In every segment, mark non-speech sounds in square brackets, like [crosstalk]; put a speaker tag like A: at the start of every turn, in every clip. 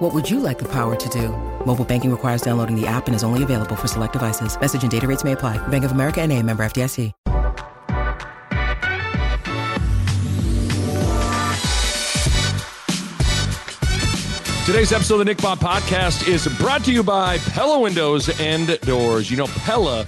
A: What would you like the power to do? Mobile banking requires downloading the app and is only available for select devices. Message and data rates may apply. Bank of America and a member FDIC.
B: Today's episode of the Nick Bob Podcast is brought to you by Pella Windows and Doors. You know, Pella,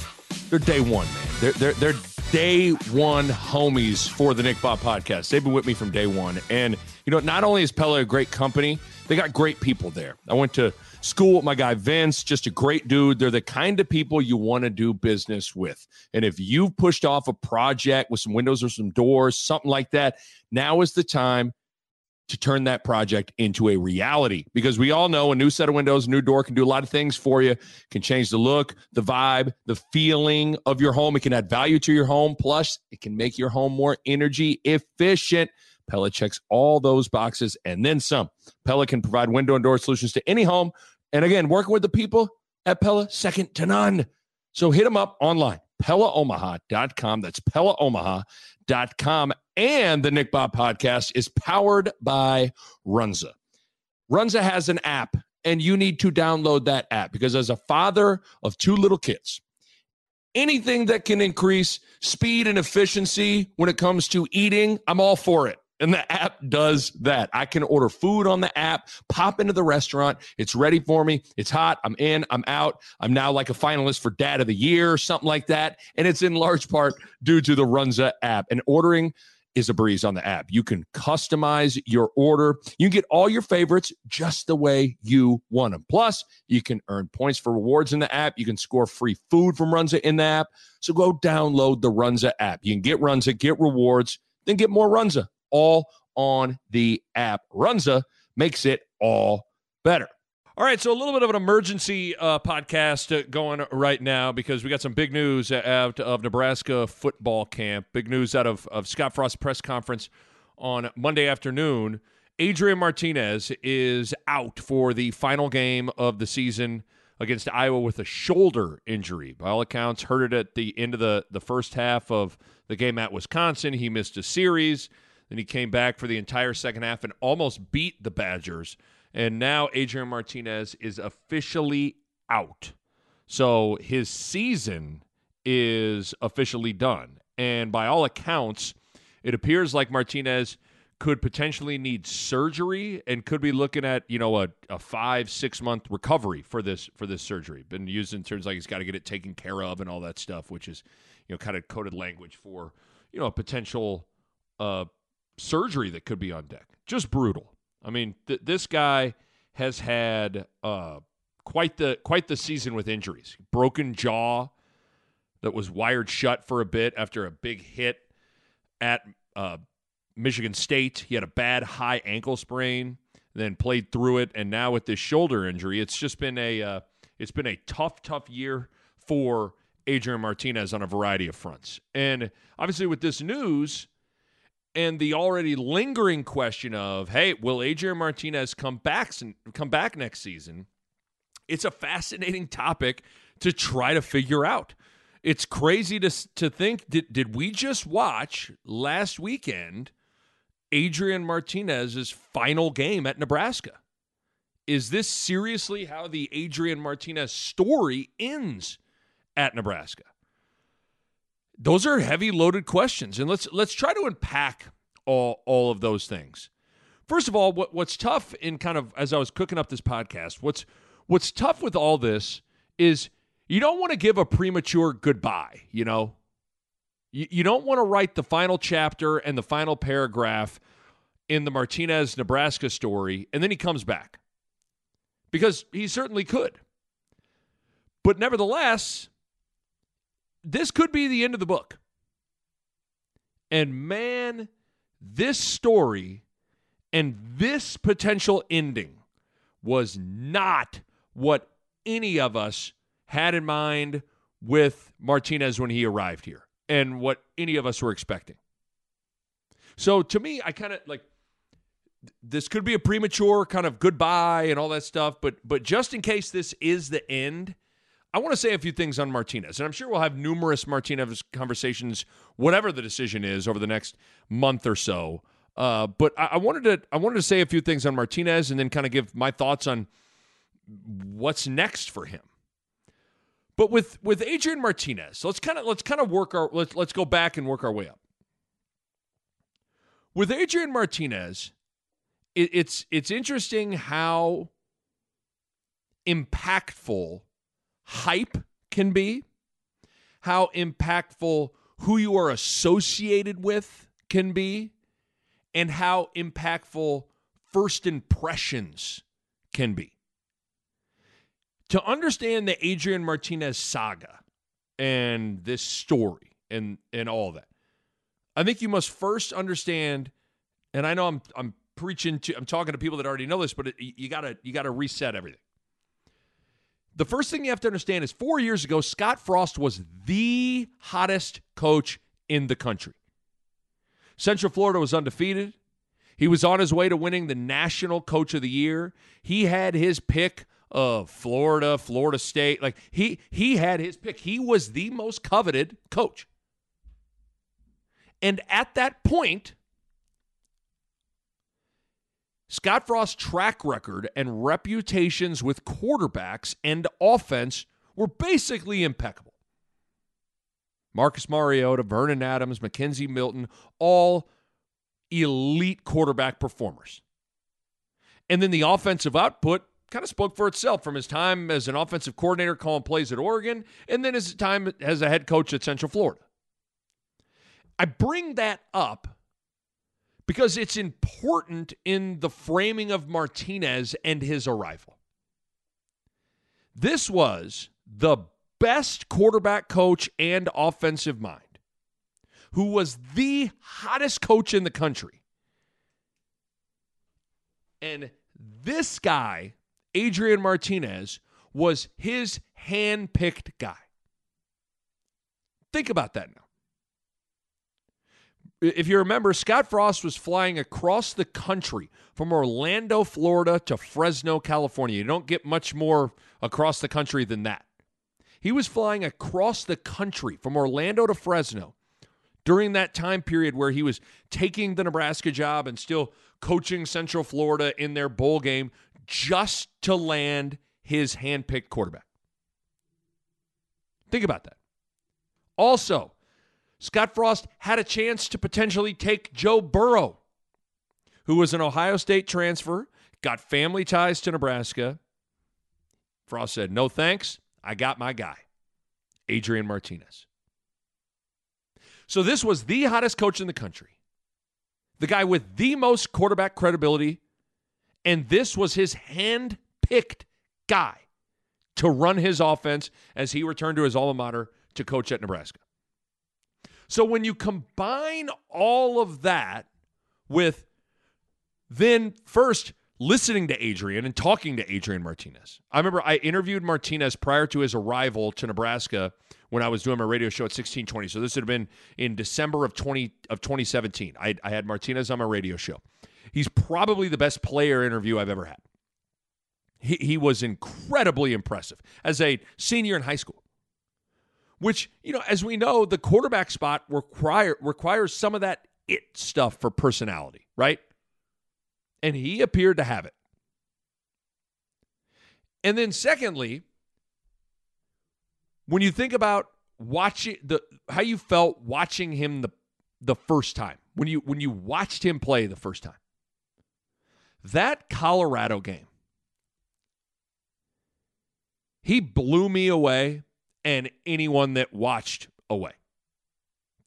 B: they're day one, man. They're they're they're day one homies for the Nick Bob Podcast. They've been with me from day one, and you know, not only is Pella a great company, they got great people there. I went to school with my guy Vince, just a great dude. They're the kind of people you want to do business with. And if you've pushed off a project with some windows or some doors, something like that, now is the time to turn that project into a reality because we all know a new set of windows, a new door can do a lot of things for you. Can change the look, the vibe, the feeling of your home. It can add value to your home. Plus, it can make your home more energy efficient. Pella checks all those boxes and then some. Pella can provide window and door solutions to any home. And again, working with the people at Pella, second to none. So hit them up online, PellaOmaha.com. That's PellaOmaha.com. And the Nick Bob podcast is powered by Runza. Runza has an app, and you need to download that app because as a father of two little kids, anything that can increase speed and efficiency when it comes to eating, I'm all for it. And the app does that. I can order food on the app, pop into the restaurant. It's ready for me. It's hot. I'm in. I'm out. I'm now like a finalist for Dad of the Year or something like that. And it's in large part due to the Runza app. And ordering is a breeze on the app. You can customize your order. You can get all your favorites just the way you want them. Plus, you can earn points for rewards in the app. You can score free food from Runza in the app. So go download the Runza app. You can get Runza, get rewards, then get more Runza all on the app. Runza makes it all better. All right, so a little bit of an emergency uh, podcast uh, going right now because we got some big news out of Nebraska football camp. Big news out of, of Scott Frost press conference on Monday afternoon. Adrian Martinez is out for the final game of the season against Iowa with a shoulder injury. By all accounts, hurt it at the end of the, the first half of the game at Wisconsin. He missed a series. Then he came back for the entire second half and almost beat the Badgers. And now Adrian Martinez is officially out. So his season is officially done. And by all accounts, it appears like Martinez could potentially need surgery and could be looking at you know a, a five six month recovery for this for this surgery been used in terms like he's got to get it taken care of and all that stuff which is you know kind of coded language for you know a potential uh surgery that could be on deck just brutal I mean, th- this guy has had uh, quite the quite the season with injuries. Broken jaw that was wired shut for a bit after a big hit at uh, Michigan State. He had a bad high ankle sprain, then played through it, and now with this shoulder injury, it's just been a uh, it's been a tough, tough year for Adrian Martinez on a variety of fronts. And obviously, with this news, and the already lingering question of, hey, will Adrian Martinez come back come back next season? It's a fascinating topic to try to figure out. It's crazy to to think did did we just watch last weekend Adrian Martinez's final game at Nebraska? Is this seriously how the Adrian Martinez story ends at Nebraska? Those are heavy loaded questions. And let's let's try to unpack all all of those things. First of all what, what's tough in kind of as i was cooking up this podcast what's what's tough with all this is you don't want to give a premature goodbye you know? You, you don't want to write the final chapter and the final paragraph in the martinez nebraska story and then he comes back. Because he certainly could. But nevertheless this could be the end of the book. And man, this story and this potential ending was not what any of us had in mind with Martinez when he arrived here. and what any of us were expecting. So to me, I kind of like this could be a premature kind of goodbye and all that stuff, but but just in case this is the end, I want to say a few things on Martinez. And I'm sure we'll have numerous Martinez conversations whatever the decision is over the next month or so. Uh, but I, I wanted to I wanted to say a few things on Martinez and then kind of give my thoughts on what's next for him. But with with Adrian Martinez, let's kind of let's kind of work our let's let's go back and work our way up. With Adrian Martinez, it, it's it's interesting how impactful hype can be, how impactful who you are associated with can be, and how impactful first impressions can be. To understand the Adrian Martinez saga and this story and and all that, I think you must first understand. And I know I'm I'm preaching to I'm talking to people that already know this, but it, you gotta you gotta reset everything. The first thing you have to understand is four years ago, Scott Frost was the hottest coach in the country. Central Florida was undefeated. He was on his way to winning the National Coach of the Year. He had his pick of Florida, Florida State. Like he he had his pick. He was the most coveted coach. And at that point, Scott Frost's track record and reputations with quarterbacks and offense were basically impeccable. Marcus Mariota, Vernon Adams, McKenzie Milton, all elite quarterback performers. And then the offensive output kind of spoke for itself from his time as an offensive coordinator calling plays at Oregon and then his time as a head coach at Central Florida. I bring that up because it's important in the framing of Martinez and his arrival. This was the best quarterback coach and offensive mind, who was the hottest coach in the country. And this guy, Adrian Martinez, was his hand picked guy. Think about that now if you remember, Scott Frost was flying across the country from Orlando, Florida to Fresno, California. You don't get much more across the country than that. He was flying across the country from Orlando to Fresno during that time period where he was taking the Nebraska job and still coaching Central Florida in their bowl game just to land his handpicked quarterback. Think about that. Also, Scott Frost had a chance to potentially take Joe Burrow, who was an Ohio State transfer, got family ties to Nebraska. Frost said, No thanks. I got my guy, Adrian Martinez. So this was the hottest coach in the country, the guy with the most quarterback credibility, and this was his hand picked guy to run his offense as he returned to his alma mater to coach at Nebraska. So when you combine all of that with then first listening to Adrian and talking to Adrian Martinez. I remember I interviewed Martinez prior to his arrival to Nebraska when I was doing my radio show at 1620. So this would have been in December of 20 of 2017. I, I had Martinez on my radio show. He's probably the best player interview I've ever had. He, he was incredibly impressive as a senior in high school which, you know, as we know, the quarterback spot require, requires some of that it stuff for personality, right? And he appeared to have it. And then secondly, when you think about watching the how you felt watching him the the first time, when you when you watched him play the first time. That Colorado game. He blew me away and anyone that watched away.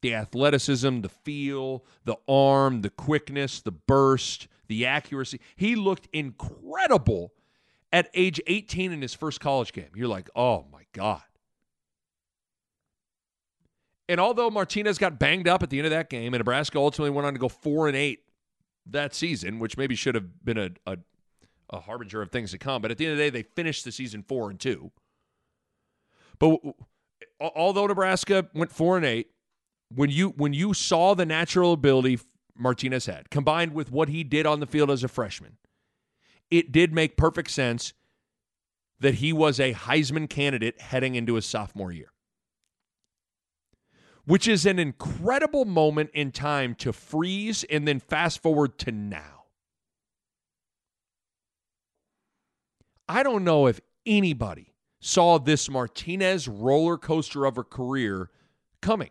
B: The athleticism, the feel, the arm, the quickness, the burst, the accuracy. He looked incredible at age 18 in his first college game. You're like, oh my God. And although Martinez got banged up at the end of that game, and Nebraska ultimately went on to go four and eight that season, which maybe should have been a, a, a harbinger of things to come. But at the end of the day, they finished the season four and two. But although Nebraska went four and eight, when you when you saw the natural ability Martinez had combined with what he did on the field as a freshman, it did make perfect sense that he was a Heisman candidate heading into his sophomore year. Which is an incredible moment in time to freeze and then fast forward to now. I don't know if anybody saw this Martinez roller coaster of a career coming.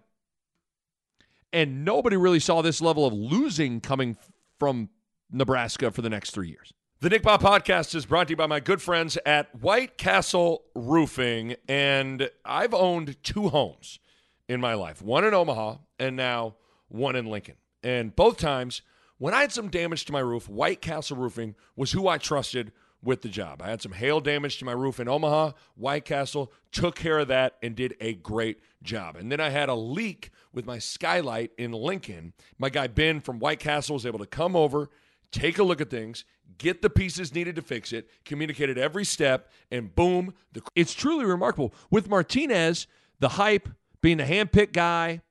B: And nobody really saw this level of losing coming from Nebraska for the next three years. The Nick Bob podcast is brought to you by my good friends at White Castle Roofing. And I've owned two homes in my life one in Omaha and now one in Lincoln. And both times, when I had some damage to my roof, White Castle Roofing was who I trusted with the job. I had some hail damage to my roof in Omaha. White Castle took care of that and did a great job. And then I had a leak with my skylight in Lincoln. My guy Ben from White Castle was able to come over, take a look at things, get the pieces needed to fix it, communicated every step, and boom, the, it's truly remarkable. With Martinez, the hype being the handpicked guy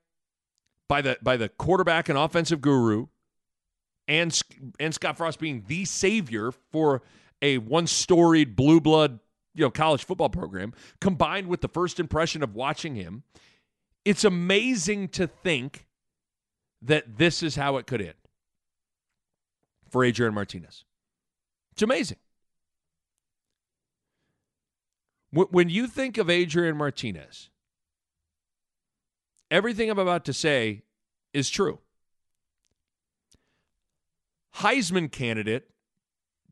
B: by the by the quarterback and offensive guru, and and Scott Frost being the savior for a one storied blue blood you know college football program combined with the first impression of watching him it's amazing to think that this is how it could end for Adrian Martinez. It's amazing. When you think of Adrian Martinez, everything I'm about to say is true. Heisman candidate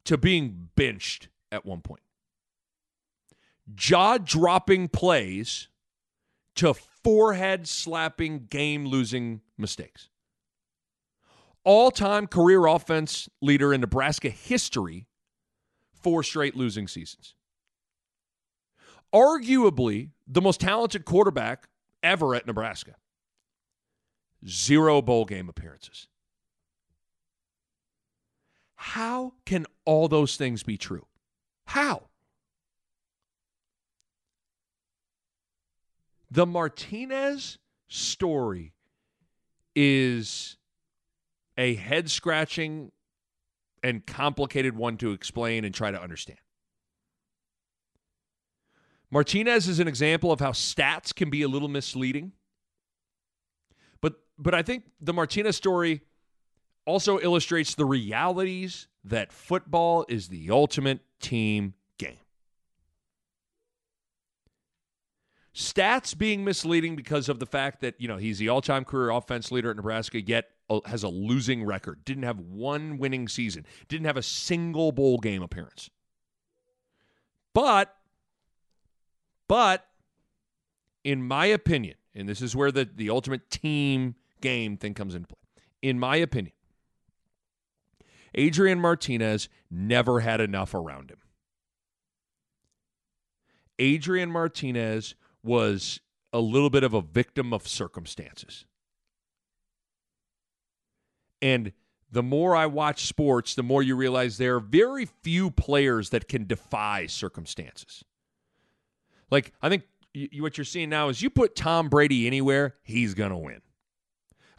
B: to being benched at one point. Jaw dropping plays to forehead slapping, game losing mistakes. All time career offense leader in Nebraska history, four straight losing seasons. Arguably the most talented quarterback ever at Nebraska. Zero bowl game appearances. How can all those things be true? How? The Martinez story is a head scratching and complicated one to explain and try to understand. Martinez is an example of how stats can be a little misleading. But but I think the Martinez story also illustrates the realities that football is the ultimate team game. Stats being misleading because of the fact that, you know, he's the all time career offense leader at Nebraska, yet has a losing record. Didn't have one winning season, didn't have a single bowl game appearance. But, but, in my opinion, and this is where the, the ultimate team game thing comes into play. In my opinion, Adrian Martinez never had enough around him. Adrian Martinez was a little bit of a victim of circumstances. And the more I watch sports, the more you realize there are very few players that can defy circumstances. Like, I think what you're seeing now is you put Tom Brady anywhere, he's going to win.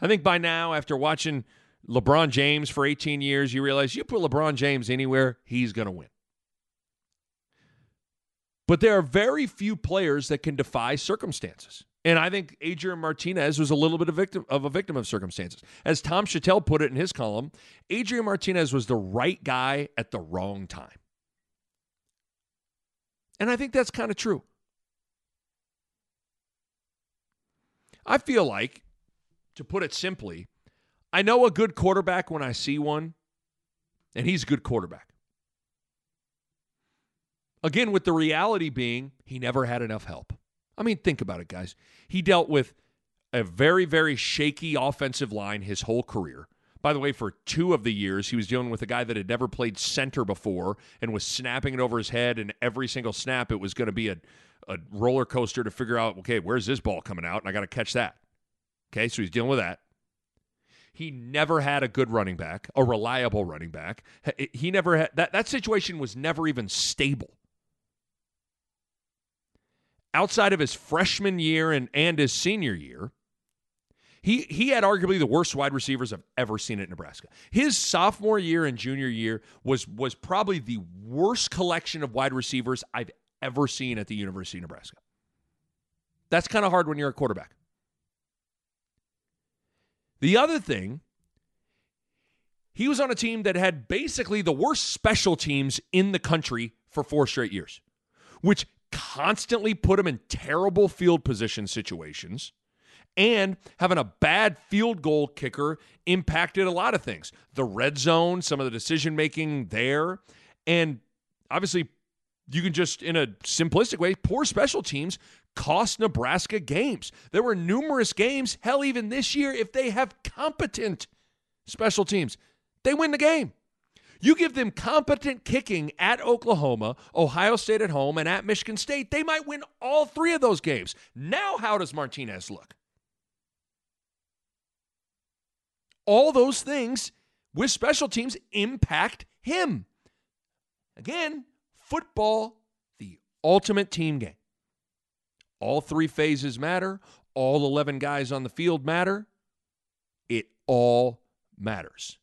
B: I think by now, after watching LeBron James for 18 years, you realize you put LeBron James anywhere, he's going to win. But there are very few players that can defy circumstances. And I think Adrian Martinez was a little bit of, victim, of a victim of circumstances. As Tom Shatel put it in his column, Adrian Martinez was the right guy at the wrong time. And I think that's kind of true. I feel like, to put it simply, I know a good quarterback when I see one, and he's a good quarterback. Again, with the reality being he never had enough help. I mean, think about it, guys. He dealt with a very, very shaky offensive line his whole career. By the way, for two of the years, he was dealing with a guy that had never played center before and was snapping it over his head. And every single snap, it was going to be a, a roller coaster to figure out, okay, where's this ball coming out? And I got to catch that. Okay, so he's dealing with that. He never had a good running back, a reliable running back. He never had that. That situation was never even stable outside of his freshman year and, and his senior year, He he had arguably the worst wide receivers I've ever seen at Nebraska. His sophomore year and junior year was was probably the worst collection of wide receivers I've ever seen at the University of Nebraska. That's kind of hard when you're a quarterback. The other thing, he was on a team that had basically the worst special teams in the country for four straight years, which constantly put him in terrible field position situations and having a bad field goal kicker impacted a lot of things. The red zone, some of the decision making there, and obviously you can just in a simplistic way, poor special teams cost Nebraska games. There were numerous games, hell even this year if they have competent special teams, they win the game. You give them competent kicking at Oklahoma, Ohio State at home, and at Michigan State, they might win all three of those games. Now, how does Martinez look? All those things with special teams impact him. Again, football, the ultimate team game. All three phases matter. All 11 guys on the field matter. It all matters.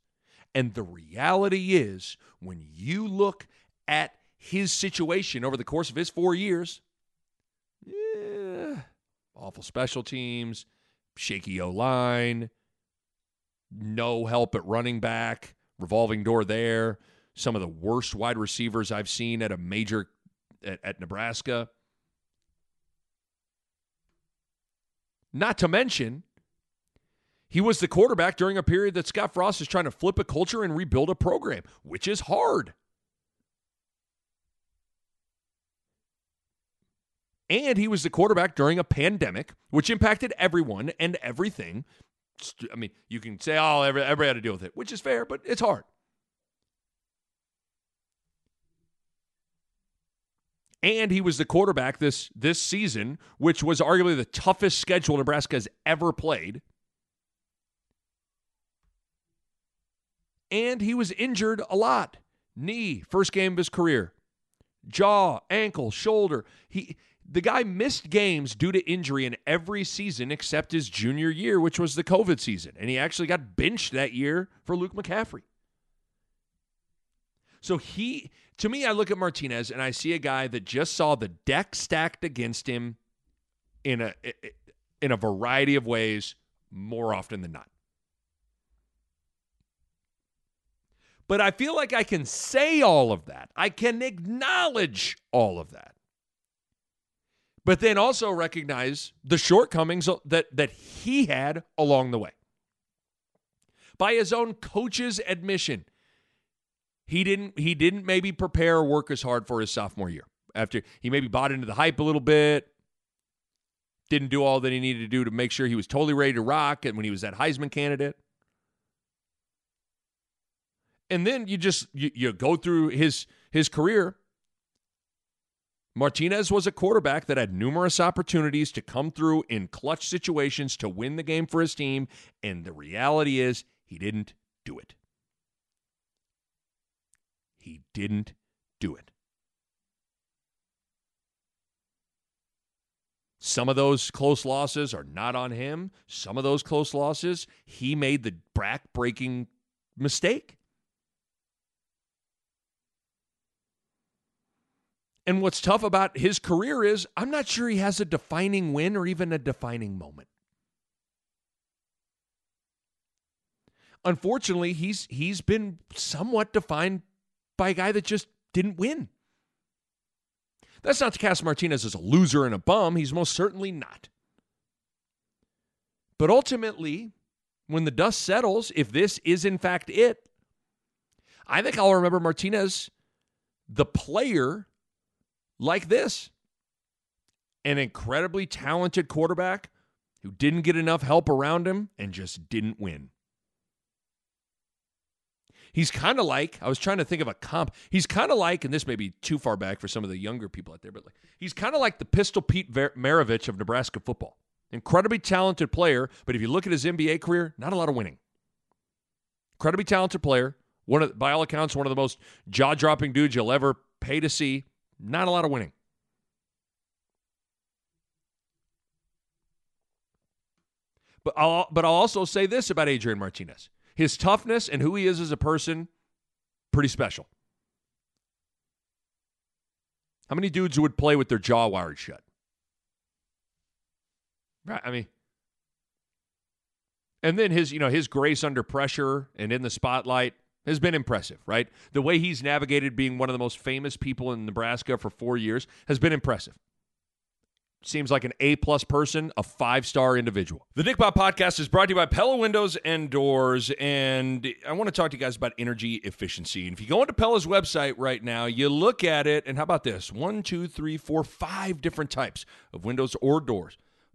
B: And the reality is, when you look at his situation over the course of his four years, yeah, awful special teams, shaky O line, no help at running back, revolving door there, some of the worst wide receivers I've seen at a major at, at Nebraska. Not to mention, he was the quarterback during a period that Scott Frost is trying to flip a culture and rebuild a program, which is hard. And he was the quarterback during a pandemic, which impacted everyone and everything. I mean, you can say, oh, everybody, had to deal with it, which is fair, but it's hard. And he was the quarterback this this season, which was arguably the toughest schedule Nebraska has ever played. and he was injured a lot. Knee, first game of his career. Jaw, ankle, shoulder. He the guy missed games due to injury in every season except his junior year, which was the COVID season. And he actually got benched that year for Luke McCaffrey. So he, to me, I look at Martinez and I see a guy that just saw the deck stacked against him in a in a variety of ways more often than not. But I feel like I can say all of that. I can acknowledge all of that. But then also recognize the shortcomings that, that he had along the way. By his own coach's admission, he didn't he didn't maybe prepare or work as hard for his sophomore year. After he maybe bought into the hype a little bit, didn't do all that he needed to do to make sure he was totally ready to rock and when he was that Heisman candidate and then you just you, you go through his his career. Martinez was a quarterback that had numerous opportunities to come through in clutch situations to win the game for his team, and the reality is he didn't do it. He didn't do it. Some of those close losses are not on him. Some of those close losses, he made the back breaking mistake. And what's tough about his career is I'm not sure he has a defining win or even a defining moment. Unfortunately, he's he's been somewhat defined by a guy that just didn't win. That's not to cast Martinez as a loser and a bum. He's most certainly not. But ultimately, when the dust settles, if this is in fact it, I think I'll remember Martinez, the player like this an incredibly talented quarterback who didn't get enough help around him and just didn't win. He's kind of like, I was trying to think of a comp. He's kind of like, and this may be too far back for some of the younger people out there, but like, he's kind of like the Pistol Pete Ver- Maravich of Nebraska football. Incredibly talented player, but if you look at his NBA career, not a lot of winning. Incredibly talented player, one of, by all accounts, one of the most jaw dropping dudes you'll ever pay to see. Not a lot of winning. But I'll but I'll also say this about Adrian Martinez. His toughness and who he is as a person, pretty special. How many dudes would play with their jaw wired shut? Right. I mean, and then his, you know, his grace under pressure and in the spotlight has been impressive, right? The way he's navigated being one of the most famous people in Nebraska for four years has been impressive. Seems like an A plus person, a five star individual. The Nick Bob podcast is brought to you by Pella Windows and Doors, and I want to talk to you guys about energy efficiency. And if you go into Pella's website right now, you look at it, and how about this? One, two, three, four, five different types of windows or doors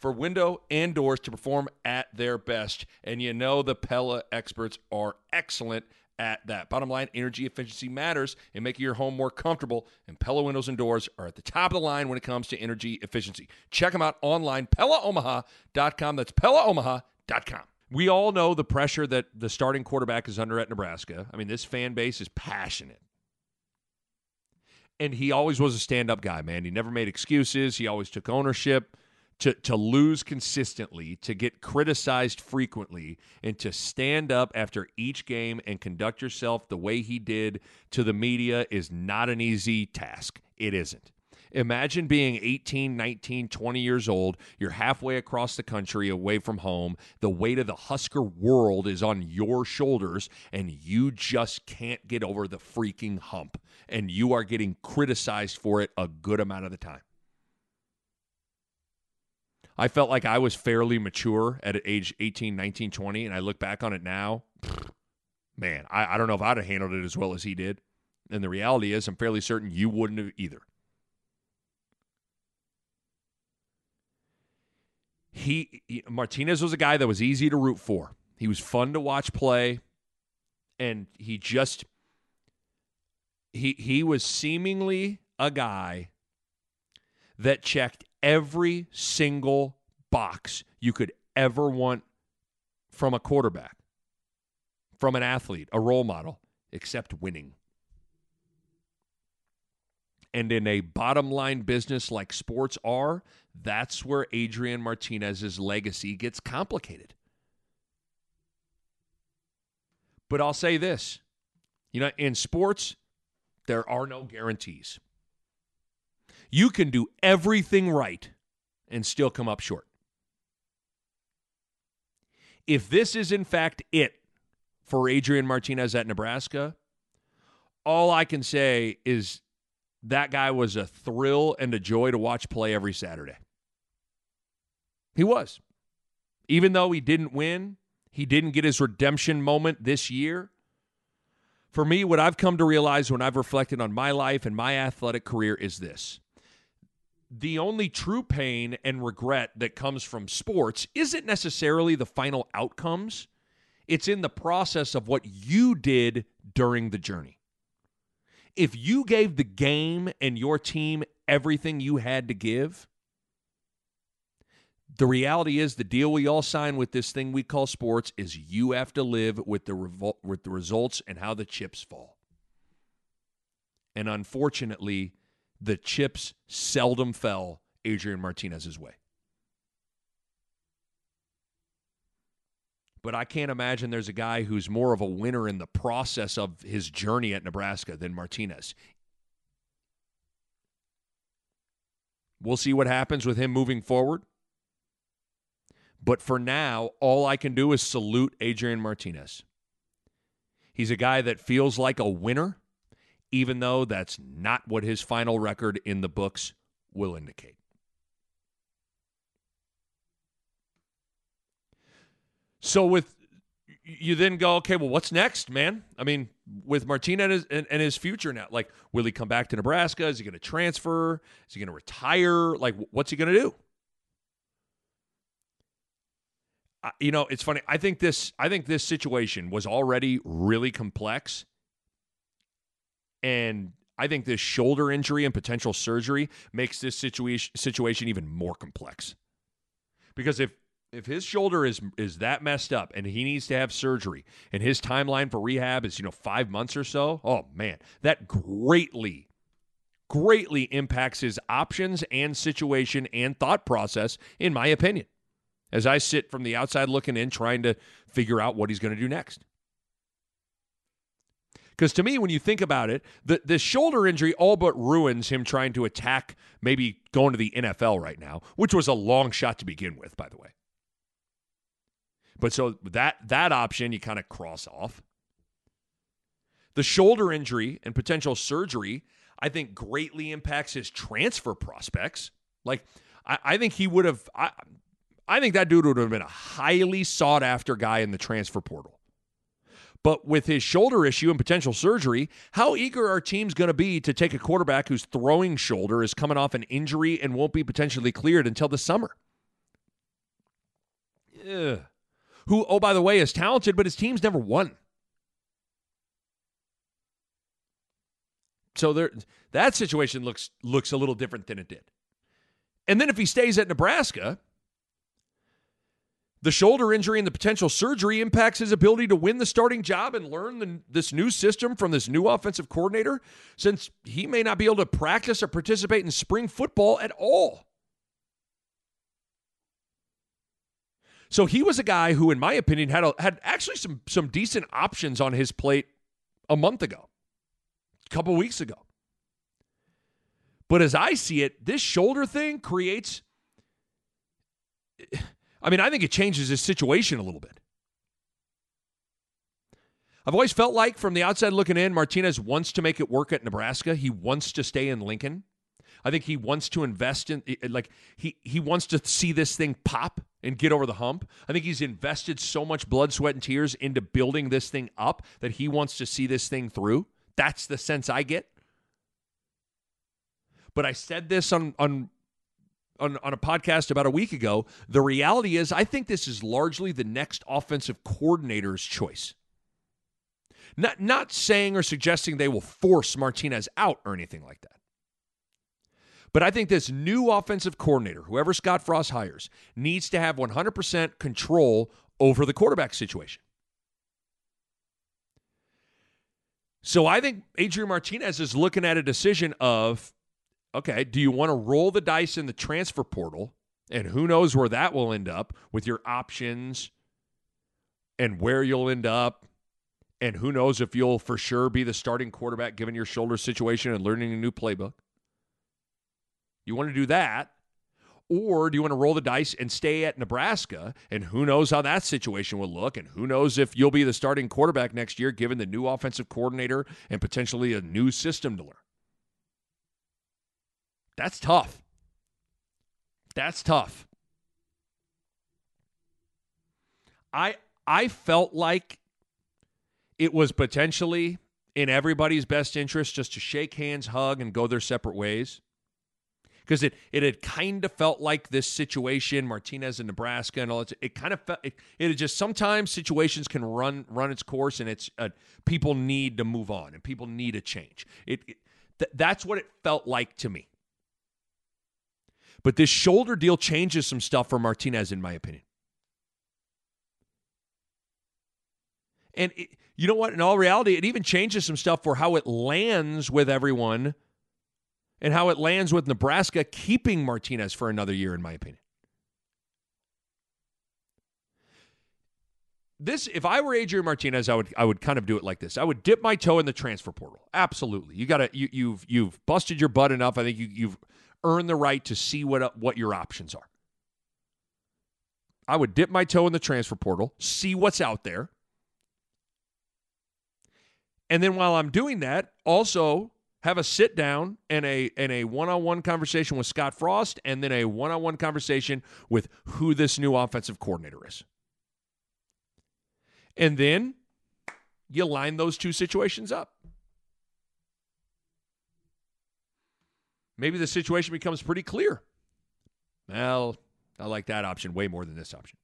B: for window and doors to perform at their best. And you know the Pella experts are excellent at that. Bottom line, energy efficiency matters in making your home more comfortable, and Pella windows and doors are at the top of the line when it comes to energy efficiency. Check them out online, PellaOmaha.com. That's PellaOmaha.com. We all know the pressure that the starting quarterback is under at Nebraska. I mean, this fan base is passionate. And he always was a stand up guy, man. He never made excuses, he always took ownership to to lose consistently, to get criticized frequently, and to stand up after each game and conduct yourself the way he did to the media is not an easy task. It isn't. Imagine being 18, 19, 20 years old. You're halfway across the country away from home. The weight of the Husker world is on your shoulders, and you just can't get over the freaking hump. And you are getting criticized for it a good amount of the time. I felt like I was fairly mature at age 18, 19, 20, and I look back on it now. Man, I, I don't know if I'd have handled it as well as he did. And the reality is, I'm fairly certain you wouldn't have either. He, he Martinez was a guy that was easy to root for. He was fun to watch play, and he just he he was seemingly a guy that checked every single box you could ever want from a quarterback, from an athlete, a role model, except winning. And in a bottom line business like sports are, that's where Adrian Martinez's legacy gets complicated. But I'll say this you know, in sports, there are no guarantees. You can do everything right and still come up short. If this is in fact it for Adrian Martinez at Nebraska, all I can say is that guy was a thrill and a joy to watch play every Saturday. He was. Even though he didn't win, he didn't get his redemption moment this year. For me, what I've come to realize when I've reflected on my life and my athletic career is this the only true pain and regret that comes from sports isn't necessarily the final outcomes, it's in the process of what you did during the journey. If you gave the game and your team everything you had to give, the reality is the deal we all sign with this thing we call sports is you have to live with the revol- with the results and how the chips fall. And unfortunately, the chips seldom fell Adrian Martinez's way. But I can't imagine there's a guy who's more of a winner in the process of his journey at Nebraska than Martinez. We'll see what happens with him moving forward. But for now, all I can do is salute Adrian Martinez. He's a guy that feels like a winner even though that's not what his final record in the books will indicate. So with you then go, okay, well, what's next, man? I mean, with Martinez and, and his future now, like, will he come back to Nebraska? Is he going to transfer? Is he going to retire? Like, what's he going to do? you know, it's funny. I think this I think this situation was already really complex. And I think this shoulder injury and potential surgery makes this situation situation even more complex. Because if if his shoulder is is that messed up and he needs to have surgery and his timeline for rehab is, you know, 5 months or so, oh man, that greatly greatly impacts his options and situation and thought process in my opinion as I sit from the outside looking in, trying to figure out what he's going to do next. Because to me, when you think about it, the, the shoulder injury all but ruins him trying to attack maybe going to the NFL right now, which was a long shot to begin with, by the way. But so that that option you kind of cross off. The shoulder injury and potential surgery, I think, greatly impacts his transfer prospects. Like, I, I think he would have. I, I think that dude would have been a highly sought after guy in the transfer portal. But with his shoulder issue and potential surgery, how eager are teams going to be to take a quarterback whose throwing shoulder is coming off an injury and won't be potentially cleared until the summer? Ugh. Who, oh, by the way, is talented, but his team's never won. So there, that situation looks looks a little different than it did. And then if he stays at Nebraska, the shoulder injury and the potential surgery impacts his ability to win the starting job and learn the, this new system from this new offensive coordinator, since he may not be able to practice or participate in spring football at all. So he was a guy who, in my opinion, had a, had actually some some decent options on his plate a month ago, a couple weeks ago. But as I see it, this shoulder thing creates I mean, I think it changes his situation a little bit. I've always felt like from the outside looking in, Martinez wants to make it work at Nebraska. He wants to stay in Lincoln. I think he wants to invest in like he he wants to see this thing pop and get over the hump. I think he's invested so much blood, sweat and tears into building this thing up that he wants to see this thing through. That's the sense I get. But I said this on on on, on a podcast about a week ago. The reality is, I think this is largely the next offensive coordinator's choice. Not, not saying or suggesting they will force Martinez out or anything like that. But I think this new offensive coordinator, whoever Scott Frost hires, needs to have 100% control over the quarterback situation. So I think Adrian Martinez is looking at a decision of okay, do you want to roll the dice in the transfer portal? And who knows where that will end up with your options and where you'll end up. And who knows if you'll for sure be the starting quarterback given your shoulder situation and learning a new playbook. You want to do that? Or do you want to roll the dice and stay at Nebraska? And who knows how that situation will look? And who knows if you'll be the starting quarterback next year given the new offensive coordinator and potentially a new system to learn? That's tough. That's tough. I I felt like it was potentially in everybody's best interest just to shake hands, hug, and go their separate ways. Because it it had kind of felt like this situation, Martinez in Nebraska and all that. It kind of felt it, it just sometimes situations can run run its course, and it's uh, people need to move on and people need a change. It, it th- that's what it felt like to me. But this shoulder deal changes some stuff for Martinez, in my opinion. And it, you know what? In all reality, it even changes some stuff for how it lands with everyone and how it lands with Nebraska keeping Martinez for another year, in my opinion. This, if I were Adrian Martinez, I would I would kind of do it like this. I would dip my toe in the transfer portal. Absolutely, you got to you, you've you've busted your butt enough. I think you, you've earn the right to see what, uh, what your options are. I would dip my toe in the transfer portal, see what's out there. And then while I'm doing that, also have a sit down and a and a one-on-one conversation with Scott Frost and then a one-on-one conversation with who this new offensive coordinator is. And then you line those two situations up. Maybe the situation becomes pretty clear. Well, I like that option way more than this option.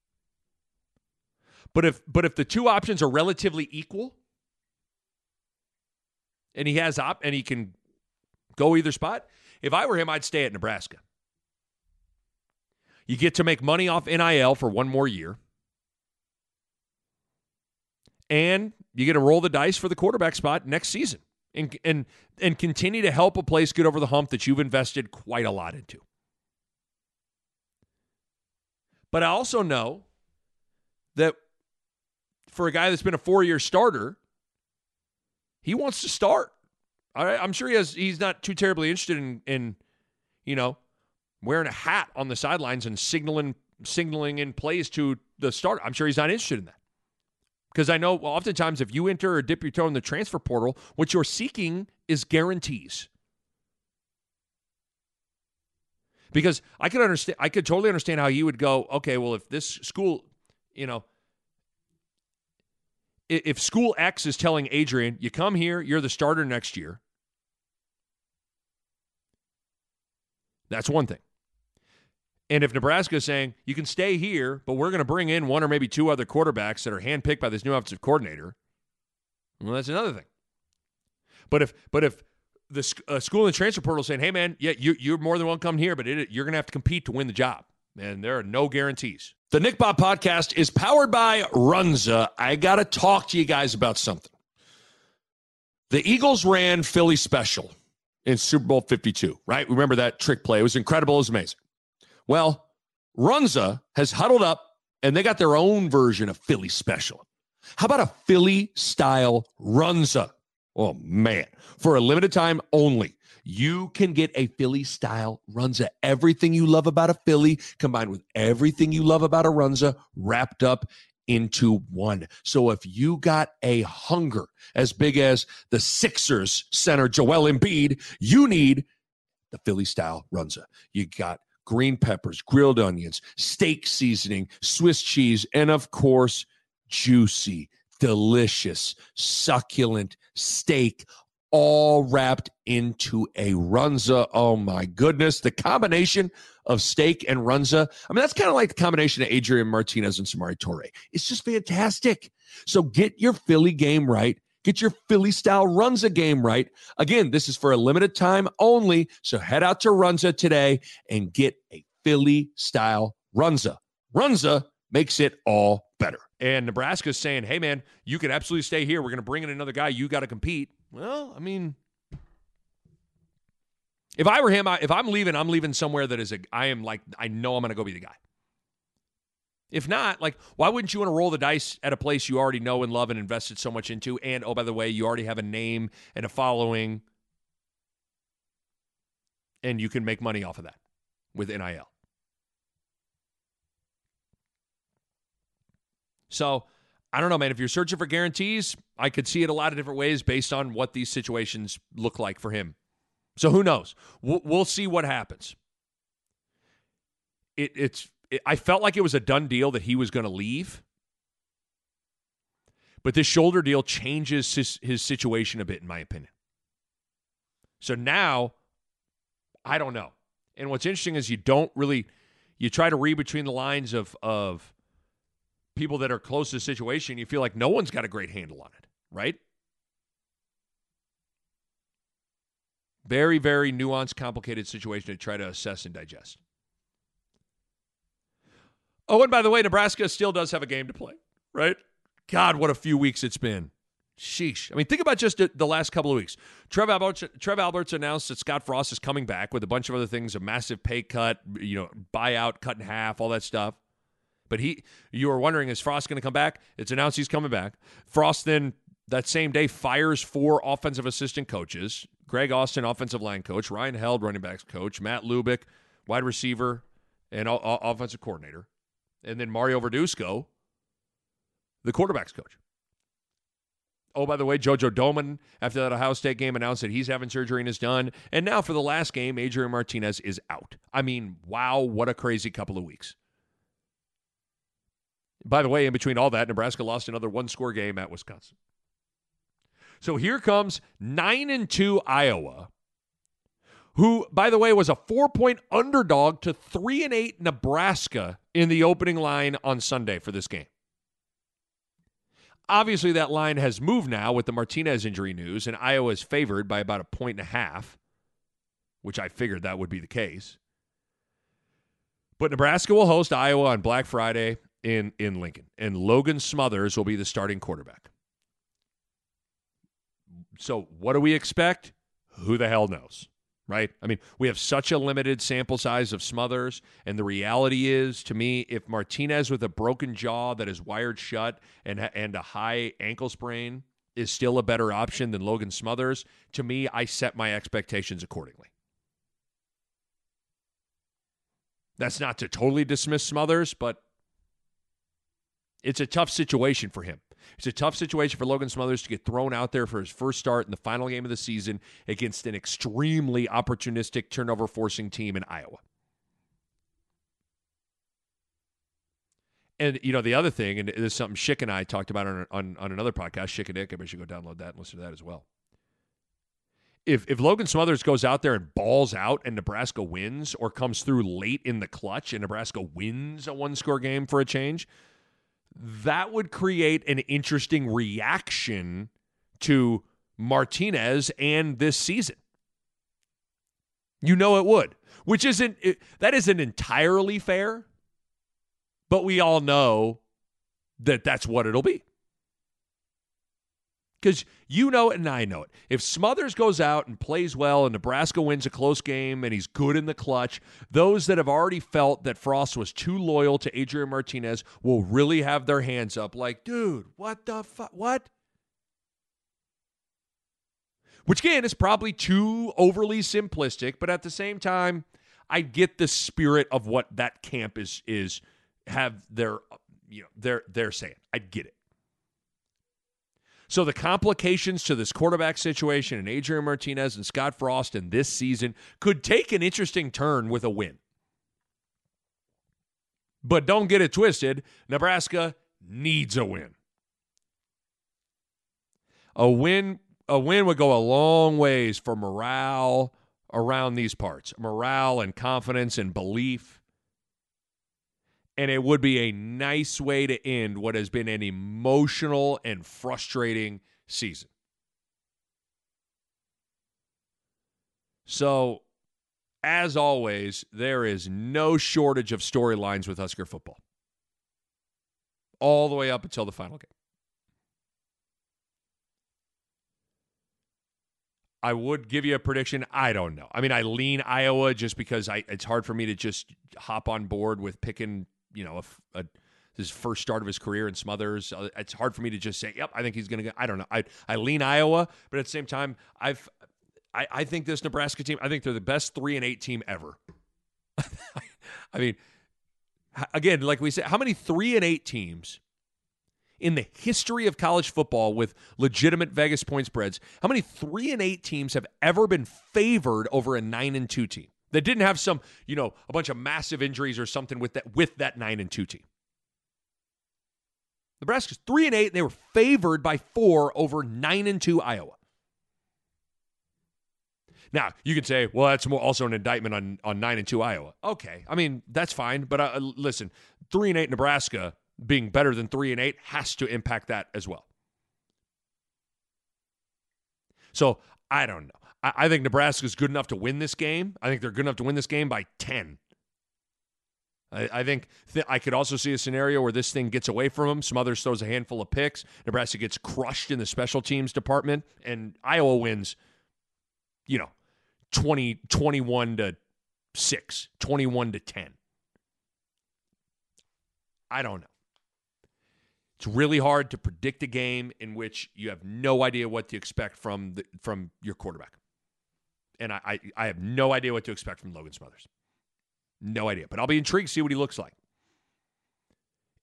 B: But if but if the two options are relatively equal, and he has op and he can go either spot, if I were him, I'd stay at Nebraska. You get to make money off NIL for one more year. And you get to roll the dice for the quarterback spot next season and and and continue to help a place get over the hump that you've invested quite a lot into. But I also know that for a guy that's been a four-year starter, he wants to start. I, am sure he has. He's not too terribly interested in, in, you know, wearing a hat on the sidelines and signaling signaling in plays to the start. I'm sure he's not interested in that. Because I know oftentimes if you enter or dip your toe in the transfer portal, what you're seeking is guarantees. Because I could understand, I could totally understand how you would go, okay, well, if this school, you know, if school X is telling Adrian, you come here, you're the starter next year, that's one thing. And if Nebraska is saying you can stay here, but we're going to bring in one or maybe two other quarterbacks that are handpicked by this new offensive coordinator, well, that's another thing. But if but if the uh, school and transfer portal saying, "Hey, man, yeah, you, you're more than welcome here, but it, you're going to have to compete to win the job," and there are no guarantees. The Nick Bob podcast is powered by Runza. I got to talk to you guys about something. The Eagles ran Philly special in Super Bowl 52, right? Remember that trick play? It was incredible. It was amazing. Well, Runza has huddled up and they got their own version of Philly special. How about a Philly style Runza? Oh, man. For a limited time only, you can get a Philly style Runza. Everything you love about a Philly combined with everything you love about a Runza wrapped up into one. So if you got a hunger as big as the Sixers center Joel Embiid, you need the Philly style Runza. You got green peppers, grilled onions, steak seasoning, Swiss cheese, and of course, juicy, delicious, succulent steak all wrapped into a runza. Oh my goodness. The combination of steak and runza. I mean, that's kind of like the combination of Adrian Martinez and Samori Toure. It's just fantastic. So get your Philly game right Get your Philly style Runza game right. Again, this is for a limited time only. So head out to Runza today and get a Philly style Runza. Runza makes it all better. And Nebraska's saying, hey, man, you can absolutely stay here. We're going to bring in another guy. You got to compete. Well, I mean, if I were him, I, if I'm leaving, I'm leaving somewhere that is a, I am like, I know I'm going to go be the guy. If not, like, why wouldn't you want to roll the dice at a place you already know and love and invested so much into? And oh, by the way, you already have a name and a following, and you can make money off of that with NIL. So I don't know, man. If you're searching for guarantees, I could see it a lot of different ways based on what these situations look like for him. So who knows? We'll, we'll see what happens. It, it's I felt like it was a done deal that he was going to leave. But this shoulder deal changes his, his situation a bit, in my opinion. So now, I don't know. And what's interesting is you don't really, you try to read between the lines of, of people that are close to the situation. You feel like no one's got a great handle on it, right? Very, very nuanced, complicated situation to try to assess and digest. Oh, and by the way, Nebraska still does have a game to play, right? God, what a few weeks it's been. Sheesh. I mean, think about just the last couple of weeks. Trev Alberts, Trev Alberts announced that Scott Frost is coming back with a bunch of other things, a massive pay cut, you know, buyout, cut in half, all that stuff. But he, you were wondering, is Frost going to come back? It's announced he's coming back. Frost then that same day fires four offensive assistant coaches: Greg Austin, offensive line coach; Ryan Held, running backs coach; Matt Lubick, wide receiver and offensive coordinator and then Mario Verduzco, the quarterback's coach. Oh, by the way, JoJo Domann, after that Ohio State game, announced that he's having surgery and is done. And now for the last game, Adrian Martinez is out. I mean, wow, what a crazy couple of weeks. By the way, in between all that, Nebraska lost another one score game at Wisconsin. So here comes 9 and 2 Iowa who, by the way, was a four point underdog to three and eight Nebraska in the opening line on Sunday for this game. Obviously, that line has moved now with the Martinez injury news, and Iowa is favored by about a point and a half, which I figured that would be the case. But Nebraska will host Iowa on Black Friday in, in Lincoln, and Logan Smothers will be the starting quarterback. So, what do we expect? Who the hell knows? Right? I mean, we have such a limited sample size of Smothers, and the reality is, to me, if Martinez with a broken jaw that is wired shut and and a high ankle sprain is still a better option than Logan Smothers, to me, I set my expectations accordingly. That's not to totally dismiss Smothers, but it's a tough situation for him. It's a tough situation for Logan Smothers to get thrown out there for his first start in the final game of the season against an extremely opportunistic turnover forcing team in Iowa. And you know the other thing, and this is something Schick and I talked about on on, on another podcast, Schick and Nick. Everybody should go download that and listen to that as well. If if Logan Smothers goes out there and balls out and Nebraska wins, or comes through late in the clutch and Nebraska wins a one score game for a change, that would create an interesting reaction to Martinez and this season. You know it would, which isn't that isn't entirely fair, but we all know that that's what it'll be because you know it and I know it. If Smothers goes out and plays well and Nebraska wins a close game and he's good in the clutch, those that have already felt that Frost was too loyal to Adrian Martinez will really have their hands up like, dude, what the fuck? What? Which again is probably too overly simplistic, but at the same time, I get the spirit of what that camp is is have their you know they're they're saying. I get it. So the complications to this quarterback situation and Adrian Martinez and Scott Frost in this season could take an interesting turn with a win. But don't get it twisted. Nebraska needs a win. A win a win would go a long ways for morale around these parts. Morale and confidence and belief and it would be a nice way to end what has been an emotional and frustrating season. So, as always, there is no shortage of storylines with Husker football, all the way up until the final game. I would give you a prediction. I don't know. I mean, I lean Iowa just because I, it's hard for me to just hop on board with picking you know, a, a his first start of his career in Smothers. Uh, it's hard for me to just say, "Yep, I think he's going to get." I don't know. I I lean Iowa, but at the same time, I've I, I think this Nebraska team. I think they're the best three and eight team ever. [laughs] I mean, again, like we said, how many three and eight teams in the history of college football with legitimate Vegas point spreads? How many three and eight teams have ever been favored over a nine and two team? That didn't have some, you know, a bunch of massive injuries or something with that with that nine and two team. Nebraska's three and eight, and they were favored by four over nine and two Iowa. Now you can say, well, that's more also an indictment on on nine and two Iowa. Okay, I mean that's fine, but uh, listen, three and eight Nebraska being better than three and eight has to impact that as well. So I don't know. I, I think Nebraska is good enough to win this game. I think they're good enough to win this game by 10. I, I think th- I could also see a scenario where this thing gets away from them. Smothers throws a handful of picks. Nebraska gets crushed in the special teams department, and Iowa wins, you know, 20, 21 to 6, 21 to 10. I don't know. It's really hard to predict a game in which you have no idea what to expect from the, from your quarterback and I, I, I have no idea what to expect from Logan Smothers. No idea, but I'll be intrigued to see what he looks like.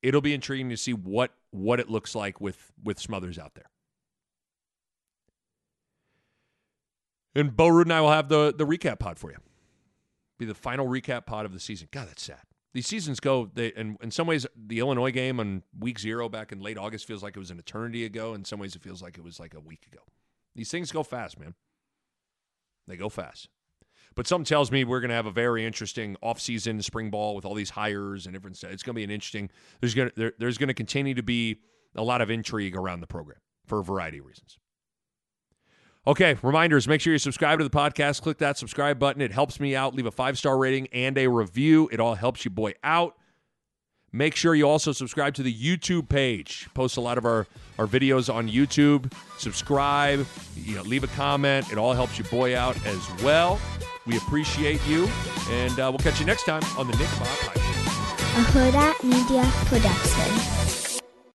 B: It'll be intriguing to see what what it looks like with with Smothers out there. And Bo Ruud and I will have the the recap pod for you. Be the final recap pod of the season. God, that's sad. These seasons go. They and in some ways, the Illinois game on week zero back in late August feels like it was an eternity ago. In some ways, it feels like it was like a week ago. These things go fast, man. They go fast. But something tells me we're going to have a very interesting offseason spring ball with all these hires and different stuff. It's going to be an interesting. There's going to there, there's going to continue to be a lot of intrigue around the program for a variety of reasons. Okay, reminders make sure you subscribe to the podcast. Click that subscribe button. It helps me out. Leave a five star rating and a review. It all helps you boy out. Make sure you also subscribe to the YouTube page. Post a lot of our, our videos on YouTube. Subscribe, you know, leave a comment. It all helps you boy out as well. We appreciate you, and uh, we'll catch you next time on the Nick Bob Podcast.
C: A Hurrdat Media Production.